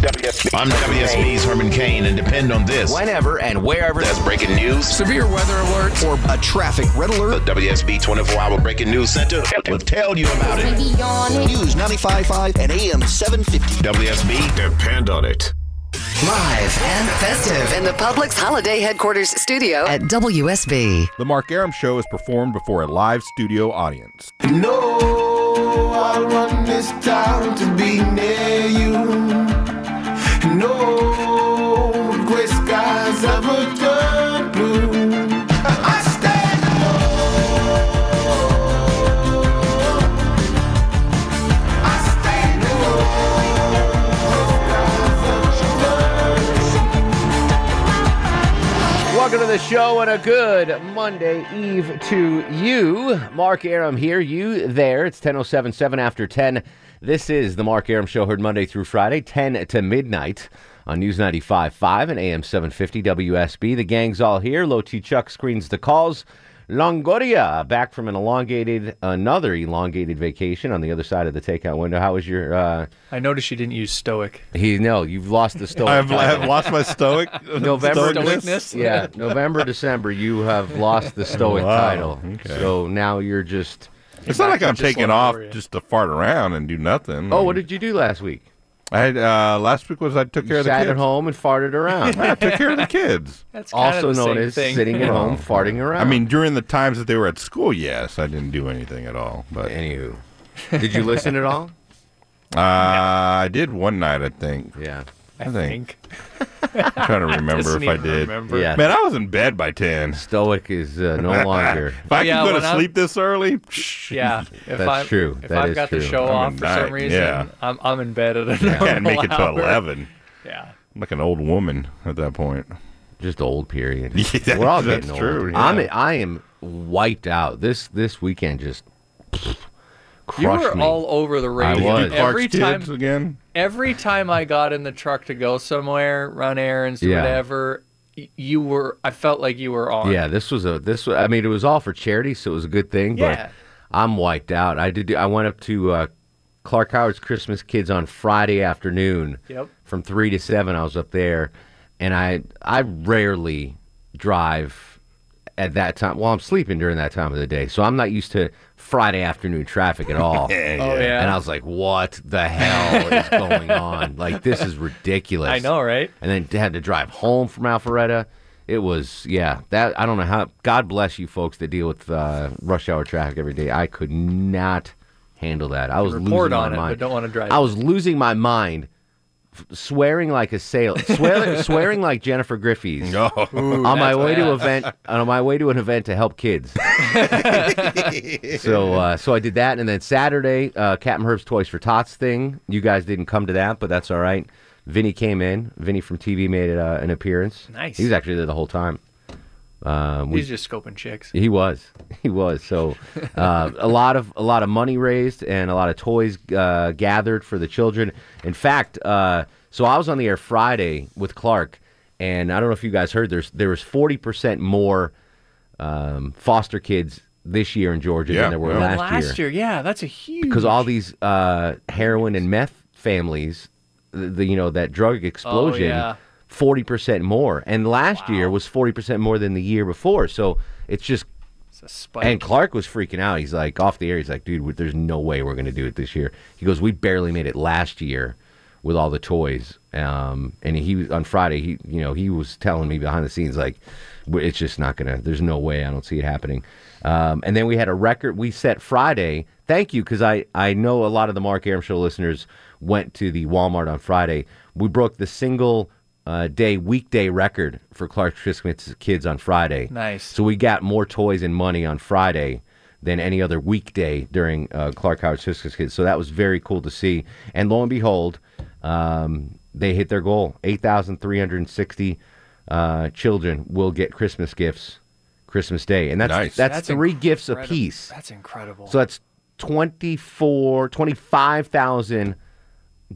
WSB. I'm WSB's Herman Cain, and depend on this. Whenever and wherever. That's breaking news, severe weather alert, or a traffic red alert. The WSB 24 Hour Breaking News Center will tell you about it. News 95.5 and AM 750. WSB, depend on it. Live and festive in the Publix Holiday Headquarters studio at WSB. The Mark Arum Show is performed before a live studio audience. No, I run this town to be near you. No gray skies ever turn blue. Welcome to the show and a good Monday Eve to you. Mark Arum here, you there. It's 10.077 after 10. This is the Mark Arum Show, heard Monday through Friday, 10 to midnight on News 95.5 and AM 750 WSB. The gang's all here. Low T Chuck screens the calls. Longoria back from an elongated, another elongated vacation on the other side of the takeout window. How was your? Uh, I noticed you didn't use stoic. he no, you've lost the stoic. I've. I've lost my stoic. November, Stoicness? yeah, November, December. You have lost the stoic Wow, title. okay. So now you're just. It's not like I'm taking off just to fart around and do nothing. Oh, what did you do last week? I had uh, last week was I took care of the sat kids. at home and farted around. I took care of the kids. That's kind also of the known same as thing. sitting at home farting around. I mean, during the times that they were at school, yes, I didn't do anything at all. But uh, anywho, did you listen at all? I did one night, I think. Yeah. I I think. think. I'm trying to remember Doesn't if I did. remember. Yeah. Man, I was in bed by ten. Stoic is uh, no longer. If I Yeah, can go to I'm- sleep this early, psh, Yeah, if That's I, true. If That I've is got the true. show I'm off in for night, some reason, yeah. I'm I'm in bed at a I can't normal make it to eleven. Yeah, I'm like an old woman at that point. just old period. Yeah, that- We're all that's getting true, old. yeah. I'm I am wiped out. This this weekend just you crushed were me. all over the I radio. was. Every time, again. Every time I got in the truck to go somewhere, run errands, Yeah. whatever, you were. I felt like you were on. Yeah, this was a this. was- I mean, it was all for charity, so it was a good thing. Yeah. But I'm wiped out. I did. I went up to uh, Clark Howard's Christmas Kids on Friday afternoon. Yep. From three to seven, I was up there, and I I rarely drive at that time. Well, I'm sleeping during that time of the day, so I'm not used to Friday afternoon traffic at all. Oh yeah. And I was like, "What the hell is going on? Like, this is ridiculous." I know, right? and then had to drive home from Alpharetta. It was, yeah, that I don't know how. God bless you folks that deal with uh, rush hour traffic every day. I could not handle that. I was losing on my it, mind. but don't want to drive. I was losing my mind, f- swearing like a sailor, swearing, swearing like Jennifer Griffey's. Oh, on my that's way to bad. event, on my way to an event to help kids. so, uh, so I did that, and then Saturday, uh, Captain Herb's Toys for Tots thing. You guys didn't come to that, but that's all right. Vinny came in. Vinny from TV made uh, an appearance. Nice. He was actually there the whole time. Um, we, He's just scoping chicks. he was. He was. So uh, a lot of a lot of money raised and a lot of toys uh, gathered for the children. In fact, uh, so I was on the air Friday with Clark, and I don't know if you guys heard. There's there was forty percent more um, foster kids this year in Georgia Yeah, than there were well- last, Last year, yeah, that's a huge. because all these uh, heroin and meth families, the, the you know that drug explosion, Oh, yeah. Forty percent more, and last year was forty percent more than the year before. So it's just It's a spike. and Clark was freaking out. He's like off the air. He's like, dude, there's no way we're going to do it this year. He goes, we barely made it last year with all the toys. Um, and he was on Friday. He, you know, he was telling me behind the scenes like, it's just not gonna. There's no way. I don't see it happening. Um, and then we had a record. We set Friday. Thank you, because I I know a lot of the Mark Arum Show listeners went to the Walmart on Friday. We broke the single. Uh, day weekday record for Clark Christmas Kids on Friday. Nice. So we got more toys and money on Friday than any other weekday during uh, Clark Howard Christmas Kids. So that was very cool to see. And lo and behold, um, they hit their goal. 8,360 uh, children will get Christmas gifts Christmas Day. And that's Nice. that's, That's three gifts incredible. apiece. That's incredible. So that's 24, 25,000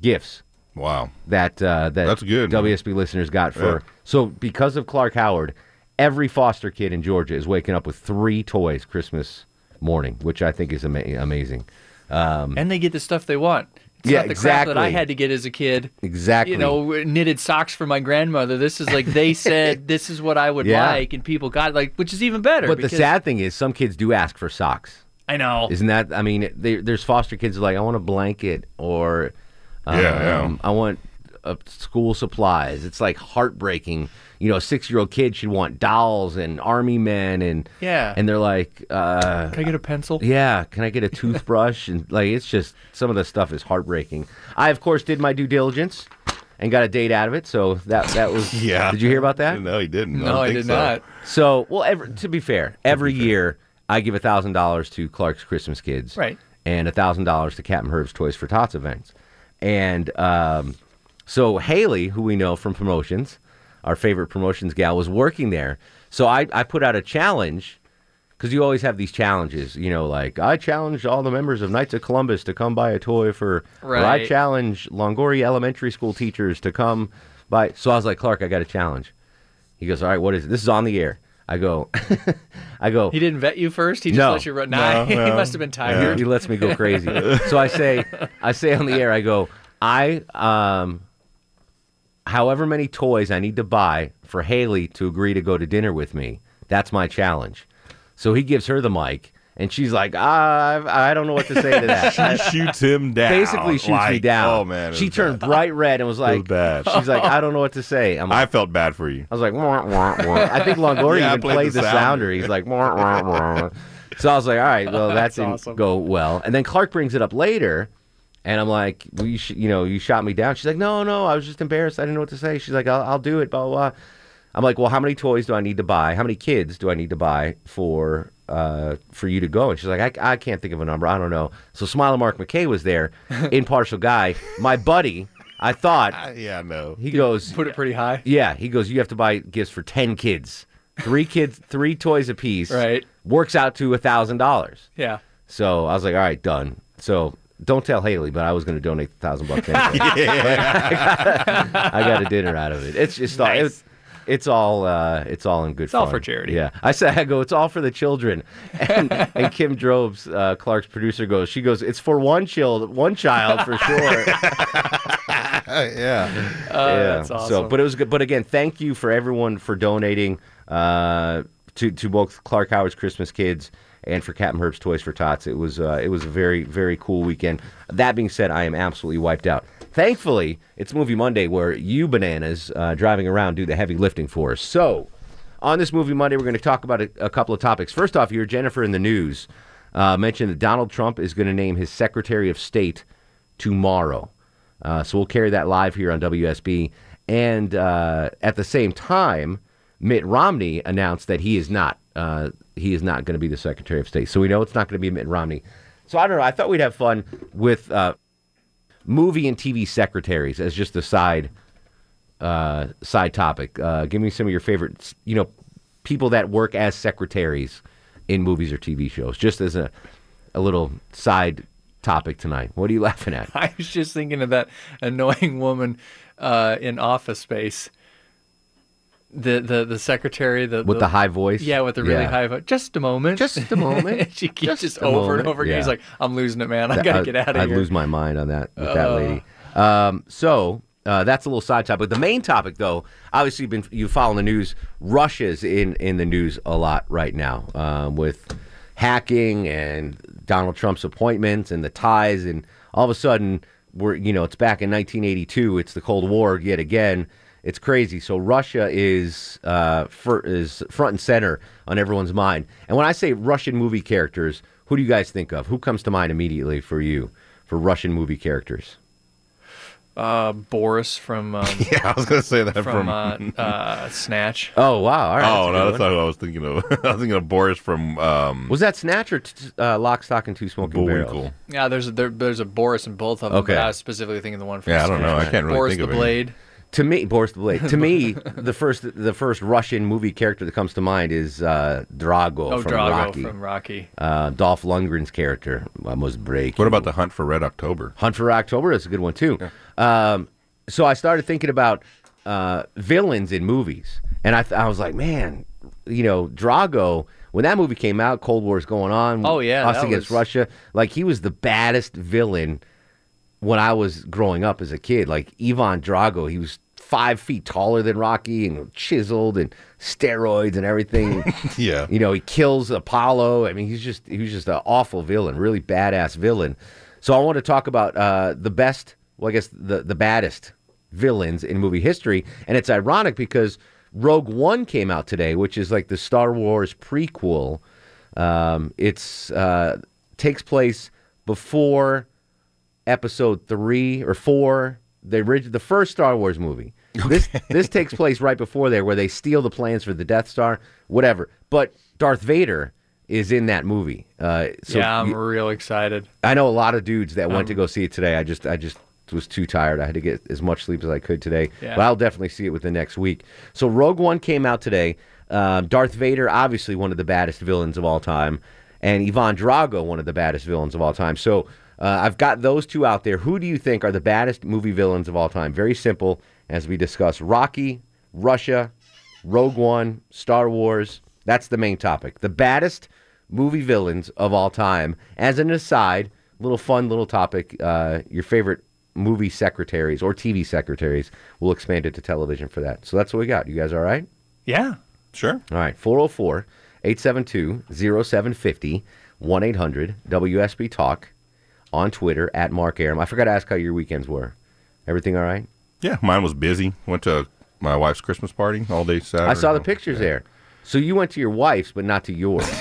gifts Wow. that uh, that That's good, man. WSB listeners got for. Yeah. So because of Clark Howard, every foster kid in Georgia is waking up with three toys Christmas morning, which I think is ama- amazing. and they get the stuff they want. It's Yeah, not the crap that I had to get as a kid. Exactly. You know, knitted socks for my grandmother. This is like they said this is what I would Yeah. like, and people got like, which is even better. But the sad thing is, some kids do ask for socks. I know. Isn't that? I mean, they, there's foster kids like, I want a blanket or, um, Yeah, yeah. I want uh, school supplies. It's like heartbreaking. You know, a six year old kid should want dolls and army men and Yeah. and they're like, uh, Can I get a pencil? yeah, can I get a toothbrush? and like, it's just some of the stuff is heartbreaking. I of course did my due diligence and got a date out of it. So that that was. Yeah. Did you hear about that? No, he didn't. No, don't I did so. not. So, well, every, to be fair, every year I give a thousand dollars to Clark's Christmas Kids, Right. and a thousand dollars to Captain Herb's Toys for Tots events, and um, so Haley, who we know from promotions, our favorite promotions gal, was working there. So I, I put out a challenge because you always have these challenges, you know, like I challenge all the members of Knights of Columbus to come buy a toy for, or I Right. challenge Longoria Elementary School teachers to come buy. So I was like, Clark, I got a challenge. He goes, all right, what is it? This is on the air. I go, I go. He didn't vet you first. He just No. let you run. Nah, No, he no. must have been he, tired. he lets me go crazy. so I say, I say on the air, I go, I, um, however many toys I need to buy for Haley to agree to go to dinner with me. That's my challenge. So he gives her the mic, and she's like, ah, I, I don't know what to say to that. She shoots him down. basically shoots me down. Oh man, she turned bad. bright red and was like, bad. she's like, I don't know what to say. I'm I felt bad for you. I was like, wah, wah, wah. I think Longoria Yeah, even played played the the, sounder. sounder. He's like, wah, wah, wah. so I was like, all right, well, that That's didn't awesome. go well. And then Clark brings it up later, and I'm like, well, you, sh- you know, you shot me down. She's like, no, no, I was just embarrassed. I didn't know what to say. She's like, I'll, I'll do it, blah, blah, blah. I'm like, well, how many toys do I need to buy? How many kids do I need to buy for uh, for you to go? And she's like, I, I can't think of a number. I don't know. So Smile Mark McKay was there, impartial guy. My buddy, I thought, I- yeah, no. he goes, Put it pretty high. yeah, he goes. You have to buy gifts for ten kids, three kids, three toys apiece. Right. Works out to a thousand dollars. Yeah. So I was like, all right, done. So don't tell Haley, but I was going to donate a thousand bucks anyway. I got a dinner out of it. It's just all. Nice. It's, it's all. Uh, it's all in good. all fun. All for charity. Yeah, I said. I go. It's all for the children. And, and Kim Drobes, uh, Clark's producer, goes. She goes. It's for one child. One child for sure. yeah. Uh, yeah. That's awesome. So, but it was good. But again, thank you for everyone for donating uh, to to both Clark Howard's Christmas Kids and for Captain Herb's Toys for Tots. It was uh, it was a very very cool weekend. That being said, I am absolutely wiped out. Thankfully, it's Movie Monday where you bananas uh, driving around do the heavy lifting for us. So, on this Movie Monday, we're going to talk about a, a couple of topics. First off, here, Jennifer in the news uh, mentioned that Donald Trump is going to name his Secretary of State tomorrow. Uh, so we'll carry that live here on WSB. And uh, at the same time, Mitt Romney announced that he is not. Uh, he is not going to be the Secretary of State. So we know it's not going to be Mitt Romney. So I don't know. I thought we'd have fun with uh, movie and TV secretaries as just a side uh, side topic. Uh, give me some of your favorite, you know, people that work as secretaries in movies or TV shows, just as a a little side topic tonight. What are you laughing at? I was just thinking of that annoying woman uh, in Office Space. The the the secretary, the With the high voice? yeah, with the really Yeah. high voice. Just a moment, Just a moment. she keeps Just over moment. and over again. He's like, "I'm losing it, man. I gotta I'd- get out of here. I'd here." lose my mind on that with that lady. Um, so uh, that's a little side topic. The main topic, though, obviously, you've been you following the news. Russia's in in the news a lot right now um, with hacking and Donald Trump's appointments and the ties, and all of a sudden we're you know it's back in 1982. It's the Cold War yet again. It's crazy. So Russia is uh, fir- is front and center on everyone's mind. And when I say Russian movie characters, who do you guys think of? Who comes to mind immediately for you for Russian movie characters? uh, Boris from um, Yeah, I was gonna say that from from. uh, uh, Snatch. Oh wow! All right. oh a no, that's one. not what I was thinking of. I was thinking of Boris from um, Was that Snatch or t- uh, Lock, Stock, and Two Smoking Barrels? Bullwinkle. Yeah, there's a, there, there's a Boris in both of them. Okay. But I was specifically thinking the one from Yeah, I don't know. I can't really Boris think the of any. Blade. To me, Boris the Blade. To me, the first the first Russian movie character that comes to mind is uh, Drago Oh, from Drago Rocky. from Rocky. uh, Dolph Lundgren's character uh, was break. What about the Hunt for Red October? Hunt for October is a good one too. Um, so I started thinking about uh, villains in movies, and I, th- I was like, man, you know, Drago. When that movie came out, Cold War's going on. Oh, yeah, us against was- Russia. Like he was the baddest villain when I was growing up as a kid. Like Ivan Drago, he was five feet taller than Rocky and chiseled and steroids and everything. Yeah. You know, he kills Apollo. I mean, he's just he was just an awful villain, really badass villain. So I want to talk about uh, the best, well, I guess the the baddest villains in movie history, and it's ironic because Rogue One came out today, which is like the Star Wars prequel. Um, it's uh, takes place before Episode three or four, the orig- the first Star Wars movie. This this takes place right before there, where they steal the plans for the Death Star, whatever. But Darth Vader is in that movie. Uh, so yeah, I'm you- real excited. I know a lot of dudes that Um, went to go see it today. I just I just was too tired. I had to get as much sleep as I could today. Yeah. But I'll definitely see it within the next week. So Rogue One came out today. Um, Darth Vader, obviously one of the baddest villains of all time, and Ivan Drago, one of the baddest villains of all time. So uh, I've got those two out there. Who do you think are the baddest movie villains of all time? Very simple, as we discuss: Rocky, Russia, Rogue One, Star Wars. That's the main topic. The baddest movie villains of all time. As an aside, little fun little topic. Uh, your favorite movie secretaries or TV secretaries. We'll expand it to television for that. So that's what we got. You guys all right? Yeah. Sure. All right. 404 872 0750 1 800 WSB Talk on Twitter at Mark Aram. I forgot to ask how your weekends were. Everything all right? Yeah, mine was busy. Went to my wife's Christmas party all day Saturday. I saw the pictures there. So you went to your wife's, but not to yours.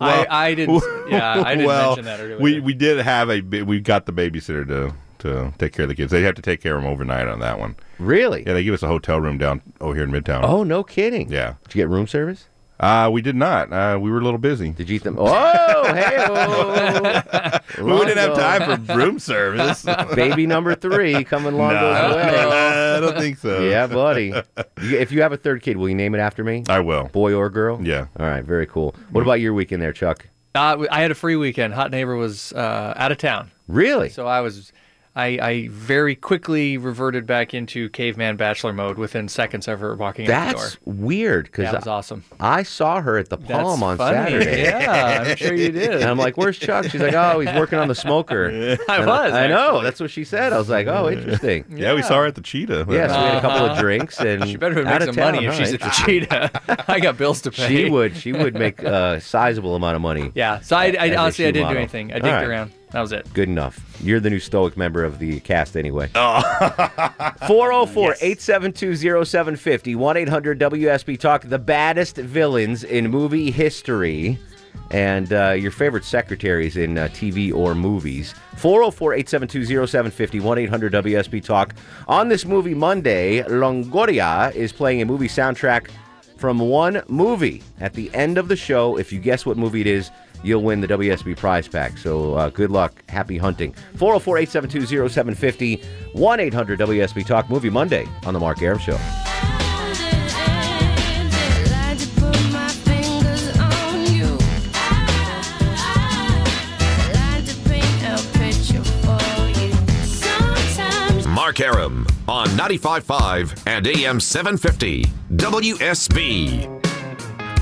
I, I didn't. Yeah, I didn't well, mention that earlier. we we did have a we got the babysitter to to take care of the kids. They have to take care of them overnight on that one. really? Yeah, they give us a hotel room down over here in Midtown. Oh, no kidding. Yeah. Did you get room service? Uh, we did not. Uh, we were a little busy. Did you eat them? Oh, hey, we didn't have time for room service. Baby number three coming along No, those ways. I don't think so. Yeah, buddy. You- If you have a third kid, will you name it after me? I will. Boy or girl? Yeah. All right, very cool. What about your weekend there, Chuck? Uh, I had a free weekend. Hot neighbor was uh, out of town, Really? so I was. I, I very quickly reverted back into caveman bachelor mode within seconds of her walking out the door. That's weird because That was awesome. I saw her at the That's Palm on funny. Saturday. Yeah, I'm sure you did. And I'm like, "Where's Chuck?" She's like, "Oh, he's working on the smoker." I And was. I know. That's what she said. I was like, "Oh, interesting." Yeah, we saw her at the Cheetah. Yeah, so we had a couple of Uh-huh. drinks, and She better out make some town, money if all she's right. at the cheetah. I got bills to pay. She would. She would make a sizable amount of money. Yeah. So I, I honestly I didn't model. do anything. I All dicked right. around. That was it. Good enough. You're the new stoic member of the cast anyway. 404 872 0750 1 800 WSB Talk, the baddest villains in movie history, and uh, your favorite secretaries in uh, TV or movies. 404 872 0750 1 800 WSB Talk. On this movie Monday, Longoria is playing a movie soundtrack from one movie. At the end of the show, if you guess what movie it is, you'll win the WSB prize pack. So uh, good luck. Happy hunting. 404 872 0750 1 800 WSB Talk Movie Monday on The Mark Arum Show. Mark Arum on 95.5 and AM 750 WSB.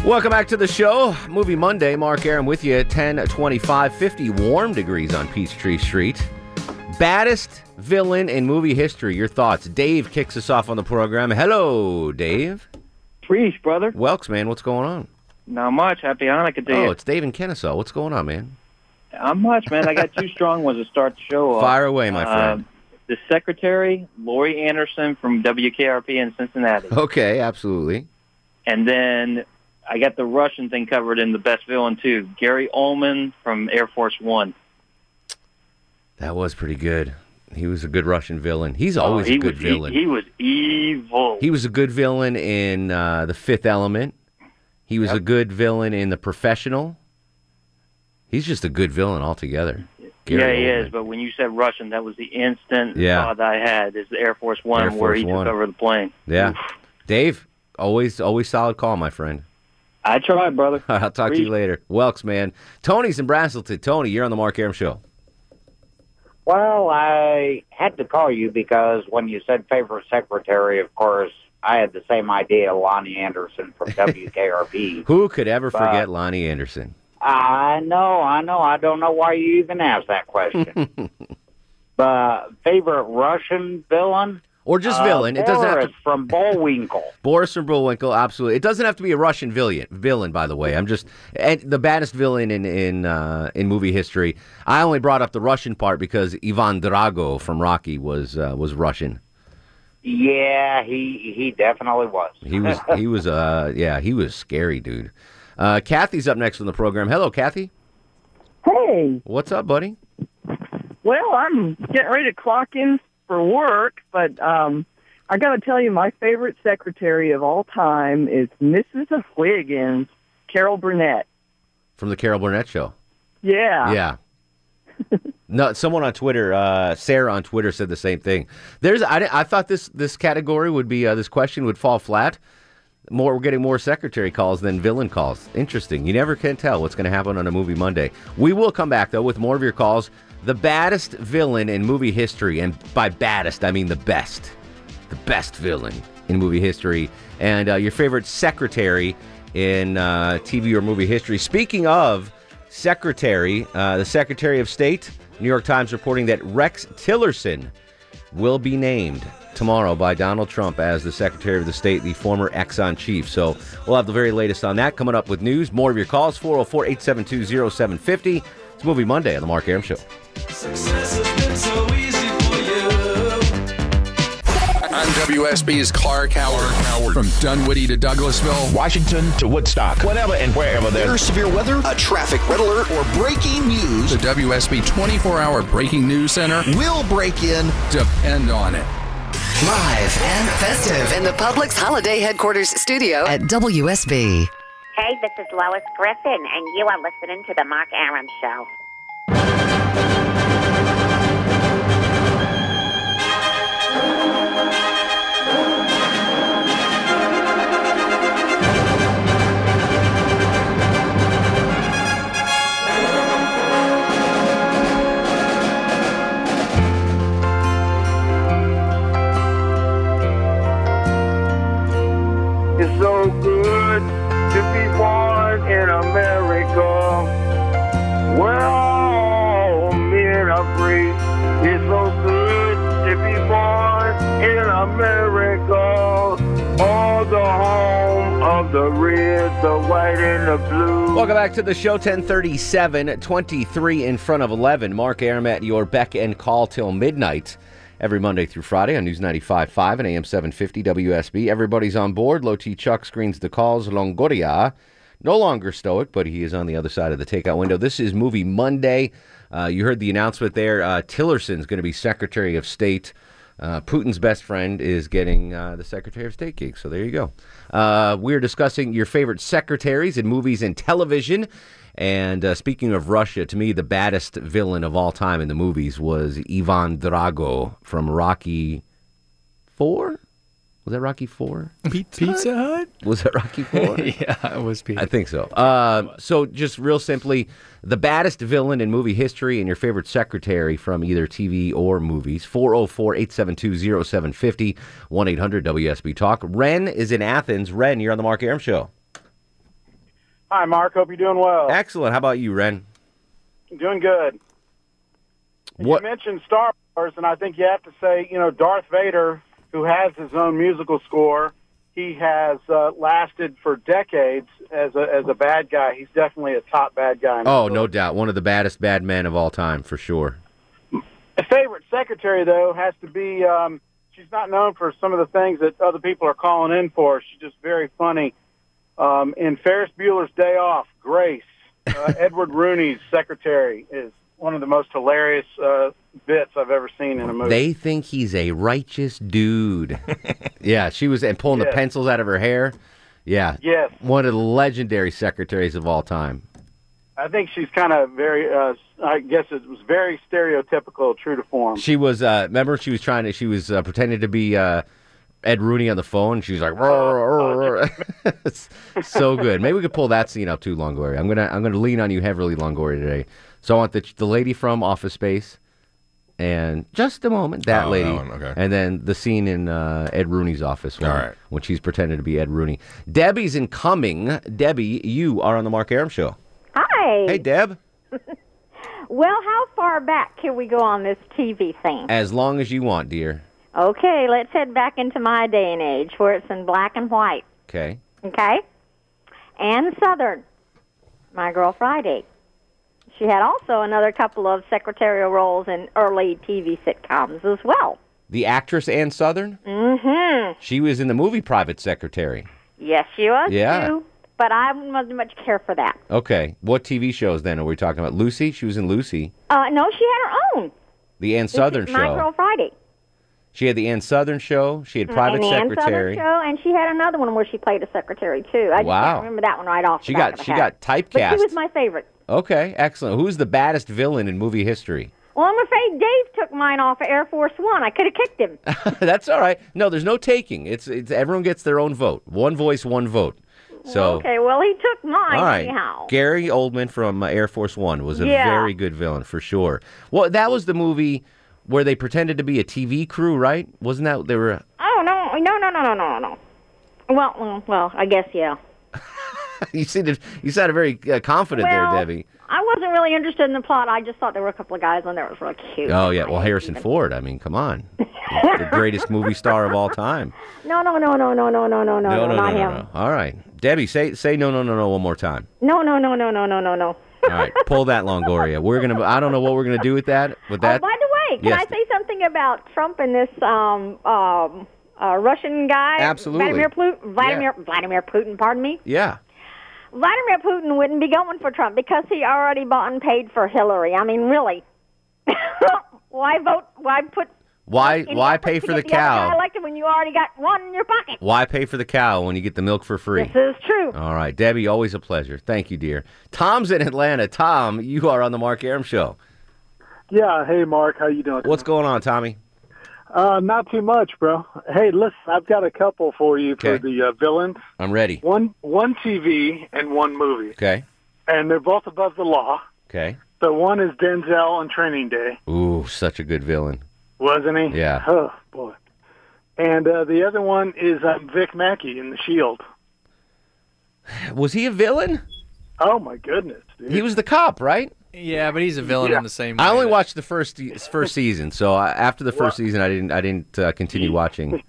Welcome back to the show. Movie Monday. Mark Arum with you at 10 25, 50 warm degrees on Peachtree Street. Baddest villain in movie history. Your thoughts. Dave kicks us off on the program. Hello, Dave. Preach, brother. Welks, man. What's going on? Not much. Happy Hanukkah to Oh, you. it's Dave in Kennesaw. What's going on, man? Not much, man. I got two strong ones to start the show off. Fire away, my friend. Uh, the secretary, Loni Anderson from WKRP in Cincinnati. Okay, absolutely. And then I got the Russian thing covered in the best villain, too. Gary Oldman from Air Force One. That was pretty good. He was a good Russian villain. He's always oh, he a good was, villain. He, he was evil. He was a good villain in uh, The Fifth Element. He was a good villain in The Professional. He's just a good villain altogether. Gary yeah, he Oldman. is. But when you said Russian, that was the instant Yeah. thought I had is the Air Force One, Air where he One. took over the plane. Yeah. Oof. Dave, always always solid call, my friend. I tried, brother. I'll talk to you later. Welks, man. Tony's in Braselton. Tony, you're on the Mark Arum Show. Well, I had to call you because when you said favorite secretary, of course, I had the same idea, Loni Anderson from WKRP. Who could ever But- forget Loni Anderson? I know, I know. I don't know why you even asked that question. but favorite Russian villain? Or just Uh, villain. It doesn't have to from Bullwinkle. Boris from Bullwinkle, absolutely. It doesn't have to be a Russian villain. Villain, by the way. I'm just and the baddest villain in in uh, in movie history. I only brought up the Russian part because Ivan Drago from Rocky was uh, was Russian. Yeah, he he definitely was. He was he was uh yeah he was scary dude. Uh, Kathy's up next on the program. Hello, Kathy. Hey, What's up, buddy? well, I'm getting ready to clock in for work, but um, I got to tell you, my favorite secretary of all time is Mrs. Wiggins, Carol Burnett. From the Carol Burnett Show. Yeah. Yeah. No, someone on Twitter, uh, Sarah on Twitter said the same thing. There's, I, I thought this this category would be uh, this question would fall flat. More, we're getting more secretary calls than villain calls. Interesting. You never can tell what's going to happen on a movie Monday. We will come back though with more of your calls. The baddest villain in movie history, and by baddest I mean the best, the best villain in movie history, and uh, your favorite secretary in uh, TV or movie history. Speaking of secretary, uh, the Secretary of State, New York Times reporting that Rex Tillerson will be named tomorrow by Donald Trump as the Secretary of the State, the former Exxon chief. So we'll have the very latest on that coming up with news. More of your calls, 404 872 0750. It's Movie Monday on The Mark Arum Show. On WSB's Clark Howard. From Dunwoody to Douglasville. Washington to Woodstock. Whenever and wherever there's There's severe weather, a traffic red alert, or breaking news. The WSB 24 hour breaking news center. We'll break in. Depend on it. Live and festive in the Publix Holiday Headquarters studio at WSB. Hey, this is Lois Griffin, and you are listening to The Mark Arum Show. The red, the white, and the blue. Welcome back to the show. 1037, 23 in front of 11. Mark Arum at your beck and call till midnight. Every Monday through Friday on News 95.5 and AM 750 WSB. Everybody's on board. Low T Chuck screens the calls. Longoria, no longer stoic, but he is on the other side of the takeout window. This is Movie Monday. Uh, you heard the announcement there. Uh, Tillerson's going to be Secretary of State. Uh, Putin's best friend is getting uh, the Secretary of State gig. So there you go. Uh, we're discussing your favorite secretaries in movies and television. And uh, speaking of Russia, to me, the baddest villain of all time in the movies was Ivan Drago from Rocky Four. Was that Rocky Four? Pizza Hut? Was that Rocky Four? yeah, it was Pizza I think so. Um, so, just real simply, the baddest villain in movie history and your favorite secretary from either TV or movies. 404 872 0750 1 800 WSB Talk. Ren is in Athens. Ren, you're on the Mark Arum Show. Hi, Mark. Hope you're doing well. Excellent. How about you, Ren? Doing good. What? You mentioned Star Wars, and I think you have to say, you know, Darth Vader, who has his own musical score, he has uh, lasted for decades as a as a bad guy. He's definitely a top bad guy. Oh, no doubt. One of the baddest bad men of all time, for sure. A favorite secretary, though, has to be. Um, she's not known for some of the things that other people are calling in for. She's just very funny. Um, in Ferris Bueller's Day Off, Grace, uh, Edward Rooney's secretary is one of the most hilarious uh, bits I've ever seen in a movie. They think he's a righteous dude. yeah, she was and pulling the pencils out of her hair. Yeah. Yes. One of the legendary secretaries of all time. I think she's kind of very. Uh, I guess it was very stereotypical, true to form. She was. Uh, remember, she was trying to. She was uh, pretending to be uh, Ed Rooney on the phone. She was like, "Roar, roar, roar." It's so good. Maybe we could pull that scene up too, Longoria. I'm gonna. I'm gonna lean on you heavily, Longoria, today. So I want the the lady from Office Space, and just a moment that Oh, that lady, one, okay. and then the scene in uh, Ed Rooney's office. When, All right. when she's pretending to be Ed Rooney. Debbie's incoming. Debbie, you are on the Mark Arum show. Hi. Hey, Deb. Well, how far back can we go on this TV thing? As long as you want, dear. Okay, let's head back into my day and age where it's in black and white. Okay. Okay? Ann Sothern, my girl Friday. She had also another couple of secretarial roles in early TV sitcoms as well. The actress Ann Sothern. Mm-hmm. She was in the movie Private Secretary. Yes, she was Yeah. too. But I wasn't much care for that. Okay. What TV shows then are we talking about? Lucy? She was in Lucy. Uh, no, she had her own. The Ann Sothern is My show. Girl Friday. She had the Ann Sothern show. She had Private and the Ann Secretary. Sothern show, and she had another one where she played a secretary too. I Wow. can't remember that one right off. She got she head. got typecast. But she was my favorite. Okay, excellent. Who's the baddest villain in movie history? Well, I'm afraid Dave took mine off of Air Force One. I could have kicked him. That's all right. No, there's no taking. It's it's everyone gets their own vote. One voice, one vote. So okay, well he took mine All right. anyhow. Gary Oldman from uh, Air Force One was a Yeah. very good villain for sure. Well, that was the movie where they pretended to be a TV crew, right? Wasn't that they were? Oh no, no, no, no, no, no, no. Well, well, well, I guess yeah. You sounded you sounded very uh, confident Well, there, Debbie. I wasn't really interested in the plot. I just thought there were a couple of guys on there that was really cute. Oh yeah, well Harrison Ford. I mean, come on, the greatest movie star of all time. No, no, no, no, no, no, no, no, no, no, no, not no, him. no. All right, Debbie, say say no, no, no, no one more time. No, no, no, no, no, no, no, no. All right, pull that Longoria. We're gonna. I don't know what we're gonna do with that. With that. oh, by the way, can Yes. I say something about Trump and this um um uh, Russian guy? Absolutely. Vladimir Putin. Vladimir Vladimir Putin. Pardon me. Yeah. Vladimir Putin wouldn't be going for Trump because he already bought and paid for Hillary. I mean, really. why vote? Why put? Why why pay for the the other guy cow? elected when you already got one in your pocket? Why pay for the cow when you get the milk for free? This is true. All right, Debbie, always a pleasure. Thank you, dear. Tom's in Atlanta. Tom, you are on the Mark Arum show. Yeah, hey Mark, how you doing? What's going on, Tommy? Uh, not too much, bro. Hey, listen, I've got a couple for you for the uh, villains. I'm ready. One, one TV and one movie, Okay. and they're both above the law. Okay. So one is Denzel on Training Day, Ooh, such a good villain. wasn't he? Yeah. Oh boy. And uh, the other one is um, Vic Mackey in The Shield. Was he a villain? Oh my goodness, dude. He was the cop, right? Yeah, but he's a villain in the same way. I only watched the first first season, so I, after the first season, I didn't I didn't uh, continue watching.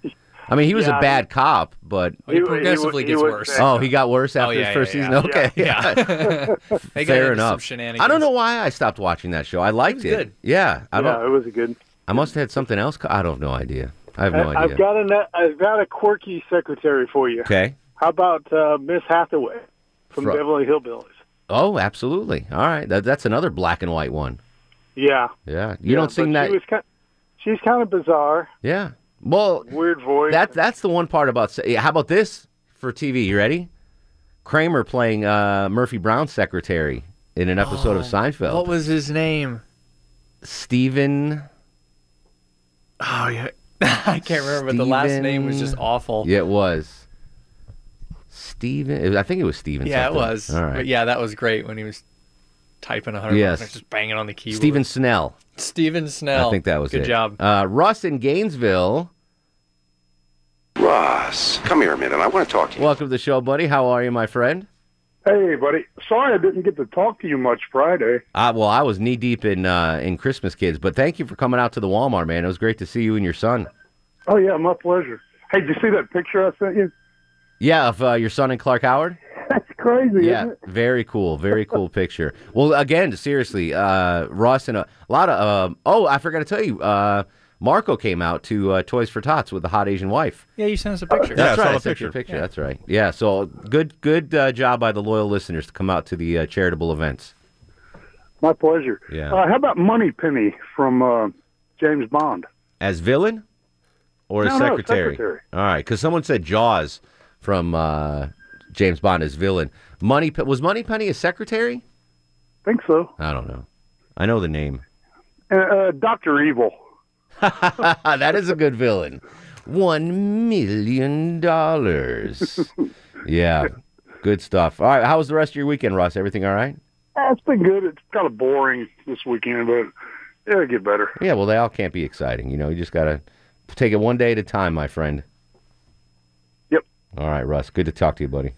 I mean, he was Yeah, a bad cop, but He He- progressively he gets was worse. bad. Oh, he got worse Oh, after yeah, his first yeah, season. Okay, Yeah, yeah. Fair enough. I don't know why I stopped watching that show. I liked it. was good. Yeah, I don't. it was a good. I must have had something else. I don't have no idea. I have no I- idea. I've got a I've got a quirky secretary for you. Okay. How about uh, Miss Hathaway from Fro- Beverly Hillbillies? Oh, absolutely. All right, that, that's another black and white one. Yeah. Yeah, you Yeah, don't seem that. She was kind, she's kind of bizarre. Yeah. Well, weird voice. That that's the one part about. se- How about this for TV? You ready? Kramer playing uh, Murphy Brown's secretary in an episode of Seinfeld. Oh, What was his name? Stephen. Oh yeah, I can't remember. But the last name was just awful. Yeah, it was. Stephen. it was- I think it was Steven. Yeah, it was. All right. But yeah, that was great when he was typing a hundred. Yes. buttons, just banging on the keyboard. Steven Snell. Steven Snell. I think that was Good it. job. Uh, Russ in Gainesville. Ross, come here a minute. I want to talk to you. Welcome to the show, buddy. How are you, my friend? Hey, buddy. Sorry I didn't get to talk to you much Friday. Uh, well, I was knee deep in uh, in Christmas kids, but thank you for coming out to the Walmart, man. It was great to see you and your son. Oh, yeah, my pleasure. Hey, did you see that picture I sent you? Yeah, of uh, your son and Clark Howard. That's crazy, Yeah, isn't it? very cool, very cool picture. Well, again, seriously, uh, Russ and a, a lot of. Uh, oh, I forgot to tell you, uh, Marco came out to uh, Toys for Tots with the hot Asian wife. Yeah, you sent us a picture. That's I saw right. I the sent you a picture. picture. That's right. Yeah. So good, good uh, job by the loyal listeners to come out to the uh, charitable events. My pleasure. Yeah. Uh, how about Moneypenny from uh, James Bond? As villain or as No, no, secretary? secretary. All right, because someone said Jaws from uh, James Bond as villain. Money was Moneypenny a secretary? think so. I don't know. I know the name. Uh, uh, Doctor Evil. that is a good villain. One million dollars. yeah, good stuff. All right, how was the rest of your weekend, Ross? Everything all right? Uh, it's been good. It's kind of boring this weekend, but it'll get better. Yeah, well, they all can't be exciting. You know, you just got to take it one day at a time, my friend. Yep. All right, Russ. Good to talk to you, buddy.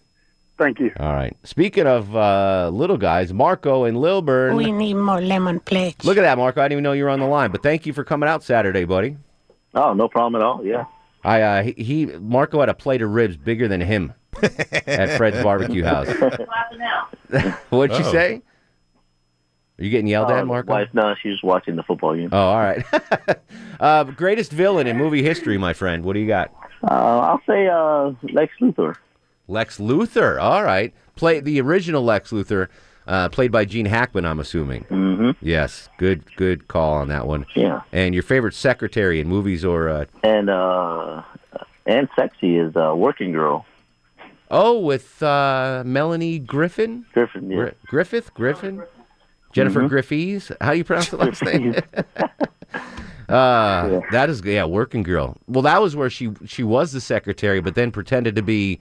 Thank you. All right. Speaking of uh, little guys, Marco and Lilburn. We need more lemon plates. Look at that, Marco. I didn't even know you were on the line, but thank you for coming out Saturday, buddy. Oh, no problem at all. Yeah. I uh, he, he Marco had a plate of ribs bigger than him at Fred's barbecue house. What'd you Oh. say? Are you getting yelled Uh, at, Marco? Wife, no, she's watching the football game. Oh, all right. uh, greatest villain in movie history, my friend. What do you got? Uh, I'll say uh, Lex Luthor. Lex Luthor. All right. Play the original Lex Luthor, uh, played by Gene Hackman. I'm assuming. Mm-hmm. Yes. Good. Good call on that one. Yeah. And your favorite secretary in movies or? Uh, And uh, and sexy is uh, Working Girl. oh, with uh, Melanie Griffin. Griffin. Yeah. Gri- Griffith. Griffin. Jennifer Mhm. Griffiths. How do you pronounce the last name? Uh, that is yeah, working girl. Well, that was where she she was the secretary, but then pretended to be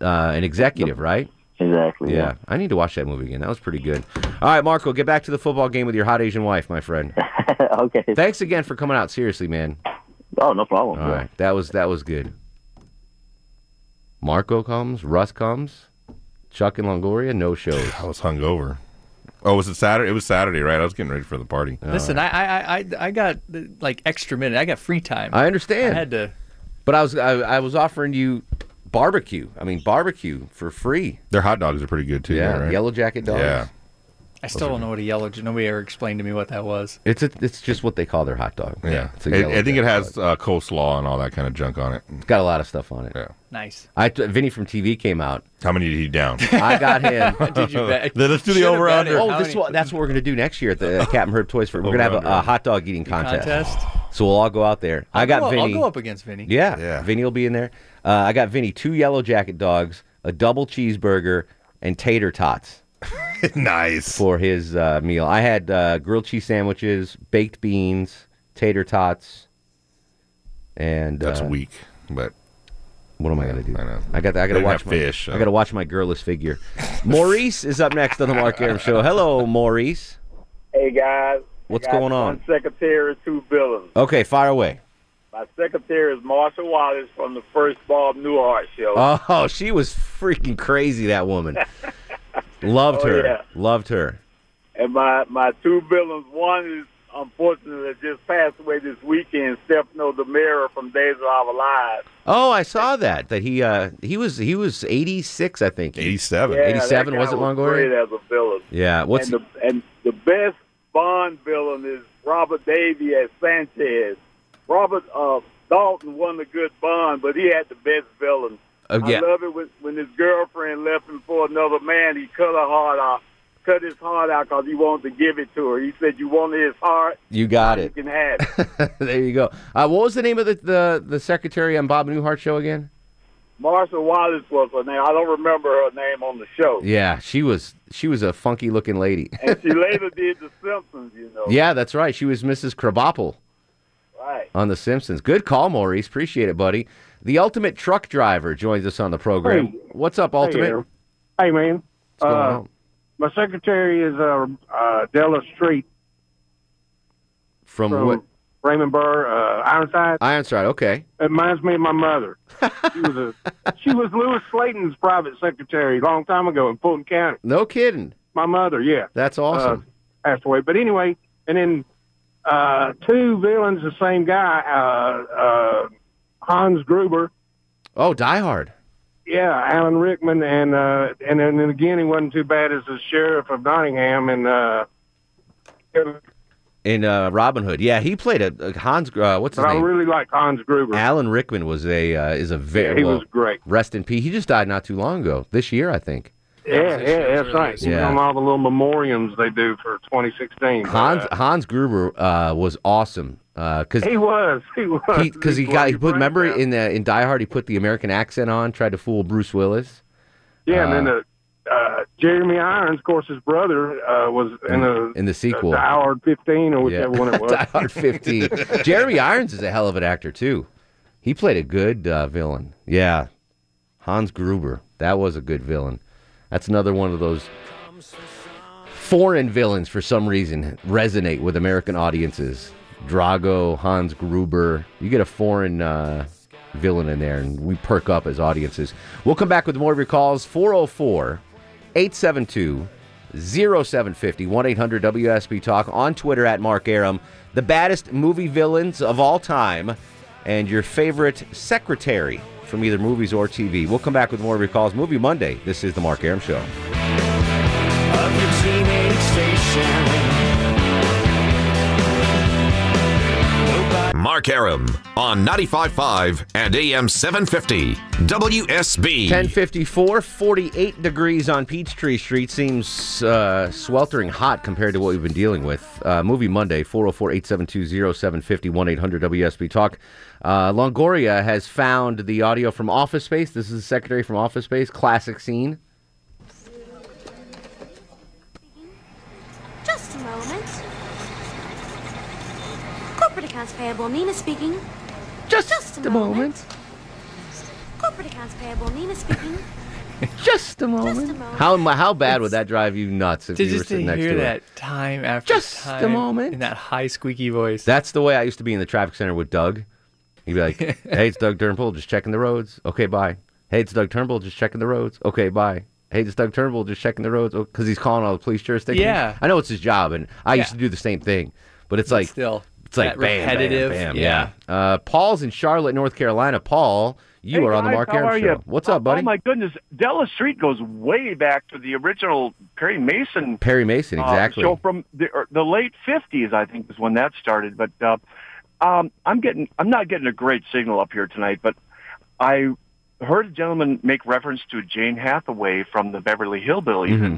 uh, an executive, right? Exactly. Yeah. I need to watch that movie again. That was pretty good. All right, Marco, get back to the football game with your hot Asian wife, my friend. okay. Thanks again for coming out. Seriously, man. Oh, no problem. All right, that was that was good. Marco comes, Russ comes, Chuck and Longoria, no shows. I was hungover. Oh, was it Saturday? It was Saturday, right? I was getting ready for the party. Listen, I, I, I, I got uh, like extra minute. I got free time. I understand. I had to. But I was I, I was offering you barbecue. I mean barbecue for free. Their hot dogs are pretty good too. Yeah, though, right? yellow jacket dogs. Yeah. I still don't know what a yellow. Nobody ever explained to me what that was. It's a, it's just what they call their hot dog. Yeah, It's a I- yellow I think it jacket has uh, coleslaw and all that kind of junk on it. It's got a lot of stuff on it. Yeah. Nice. I t- Vinny from TV came out. How many did he down? I got him. Did you bet? Then let's do the Should've over under. betted. Oh, this many- what, that's what we're going to do next year at the uh, Captain Herb Toys Fair. We're going to have a, a hot dog eating contest. contest? So we'll all go out there. I I'll got go- I'll go up against Vinny. Yeah, Yeah. Vinny will be in there. Uh, I got Vinny two yellow jacket dogs, a double cheeseburger, and tater tots nice. for his uh, meal. I had uh, grilled cheese sandwiches, baked beans, tater tots, and That's uh, weak, but What am I going to do? I know. I got. I gotta watch my, fish, I so- got to watch my girlless figure. Maurice is up next on the Mark Arum Show. Hello, Maurice. Hey guys, What's I got going on? One secretary, two villains. Okay, fire away. My secretary is Marsha Wallace from the first Bob Newhart show. Oh, she was freaking crazy. That woman. Loved Oh, her. yeah. Loved her. And my my two villains, one is unfortunately that just passed away this weekend. Stefano DiMera from Days of Our Lives. Oh, I saw that. That he uh he was he was eighty six, I think. Eighty seven. Yeah, Eighty seven was guy it was Longoria? Great as a villain. Yeah. What's and the and the best Bond villain is Robert Davi as Sanchez. Robert uh, Dalton won the good Bond, but he had the best villain. Oh, yeah. I love it when when his girlfriend left him for another man. He cut her heart off, cut his heart out because he wanted to give it to her. He said, "You wanted his heart, you got it. you can have it." there you go. Uh, what was the name of the, the the secretary on Bob Newhart show again? Marsha Wallace was her name. I don't remember her name on the show. Yeah, she was she was a funky looking lady. And she later did The Simpsons, you know. yeah, that's right. She was Mrs. Krabappel Right. on The Simpsons. Good call, Maurice. Appreciate it, buddy. The ultimate truck driver joins us on the program. Hey. What's up, Ultimate? Hey, Hey, man. What's going Uh, on? My secretary is uh, uh, Della Street From, from what? Raymond Burr, uh, Ironside. Ironside. Okay. It reminds me of my mother. She was a she was Lewis Slaton's private secretary a long time ago in Fulton County. No kidding. My mother, yeah, That's awesome. uh, passed away. But anyway, and then uh, two villains, the same guy, uh, uh, Hans Gruber. oh, Die Hard. Yeah, Alan Rickman, and uh, and then again, he wasn't too bad as the sheriff of Nottingham, and uh, In uh, Robin Hood. Yeah, he played a, a Hans. Uh, what's his I name? really like Hans Gruber. Alan Rickman was a uh, is a very Yeah, he well, was great. Rest in peace. He just died not too long ago. This year, I think. Yeah, yeah, that's right. Yeah. On all the little memoriams they do for 2016. Hans Uh, Hans Gruber uh, was awesome because he was. He was. because he, got he put remember in the in Die Hard he put the American accent on tried to fool Bruce Willis. Yeah, and then Uh, the, uh, Jeremy Irons, of course, his brother uh, was in the in the sequel. Die Hard 15 or Yeah. whichever one it was. Die Hard 15. Jeremy Irons is a hell of an actor too. He played a good uh, villain. Yeah, Hans Gruber. That was a good villain. That's another one of those foreign villains for some reason resonate with American audiences. Drago, Hans Gruber. You get a foreign uh, villain in there, and we perk up as audiences. We'll come back with more of your calls. 404 872 0750 1 800 WSB Talk on Twitter at Mark Arum. The baddest movie villains of all time and your favorite secretary from either movies or TV. We'll come back with more of your calls. Movie Monday. This is The Mark Arum Show. Mark Arum on 95.5 and AM 750 WSB. 1054, 48 degrees on Peachtree Street. Seems uh, sweltering hot compared to what we've been dealing with. Uh, Movie Monday, 404 872 750 800 WSB Talk. Uh, Longoria has found the audio from Office Space. This is the secretary from Office Space. Classic scene. Just a moment. Corporate accounts payable, Nina speaking. Just, a moment. Corporate accounts payable, Nina speaking. Just a moment. How how bad would that drive you nuts if To you were just to sitting next hear that it? time after Just a moment. in that high squeaky voice. That's the way I used to be in the traffic center with Doug. He'd be like, "Hey, it's Doug Turnbull, just checking the roads. Okay, bye. Hey, it's Doug Turnbull, just checking the roads. Okay, bye. Hey, it's Doug Turnbull, just checking the roads oh, because he's calling all the police jurisdictions. Yeah. I know it's his job, and I used to do the same thing, but it's But like still, it's like bam, repetitive, bam, bam. yeah. Yeah. Uh, Paul's in Charlotte, North Carolina. Paul, you Hey, are on the guys, Mark how Arum are show. you? What's up, buddy? Oh my goodness, Della Street goes way back to the original Perry Mason. Perry Mason, uh, exactly. show from the or the late fifties, I think, is when that started. But uh, um, I'm getting, I'm not getting a great signal up here tonight. But I heard a gentleman make reference to Jane Hathaway from the Beverly Hillbillies. Mm-hmm.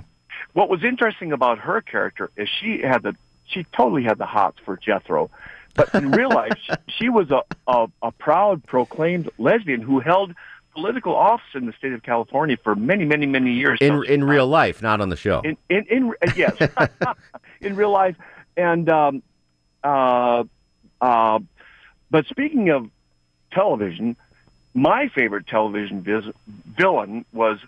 What was interesting about her character is she had the, she totally had the hots for Jethro. But in real life, she, she was a, a, a proud, proclaimed lesbian who held political office in the state of California for many, many, many years. So in in real life, not on the show. in in, in yes, in real life, and um, uh, uh, but speaking of television, my favorite television vis- villain was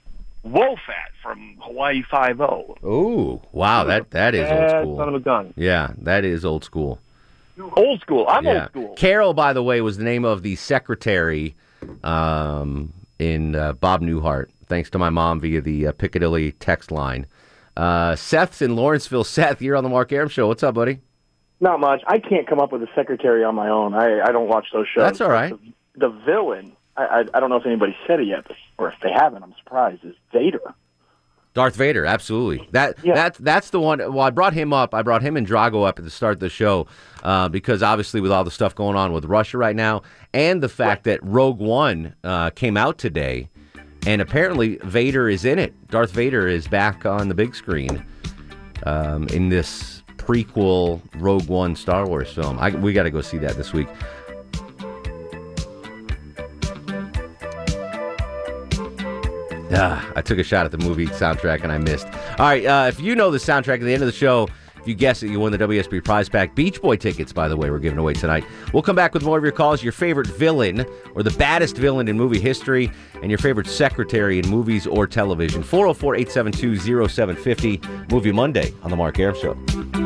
Wo Fat from Hawaii Five O. Ooh, wow, that that is old school. Son of a gun. Yeah, that is old school. Old school. I'm yeah. old school. Carol, by the way, was the name of the secretary um, in uh, Bob Newhart. Thanks to my mom via the uh, Piccadilly text line. Uh, Seth's in Lawrenceville. Seth, you're on the Mark Arum show. What's up, buddy? Not much. I can't come up with a secretary on my own. I, I don't watch those shows. That's all right. The, the villain, I, I I don't know if anybody said it yet, or if they haven't. I'm surprised. Is Vader? Darth Vader, absolutely. That that that's the one. Well, I brought him up. I brought him and Drago up at the start of the show uh, because obviously with all the stuff going on with Russia right now, and the fact that Rogue One uh, came out today, and apparently Vader is in it. Darth Vader is back on the big screen um, in this prequel Rogue One Star Wars film. I, we got to go see that this week. Ah, I took a shot at the movie soundtrack and I missed. All right, uh, if you know the soundtrack at the end of the show, if you guess it, you win the WSB prize pack. Beach Boy tickets, by the way, we're giving away tonight. We'll come back with more of your calls, your favorite villain or the baddest villain in movie history, and your favorite secretary in movies or television. 404 872 0750, Movie Monday on The Mark Arum Show.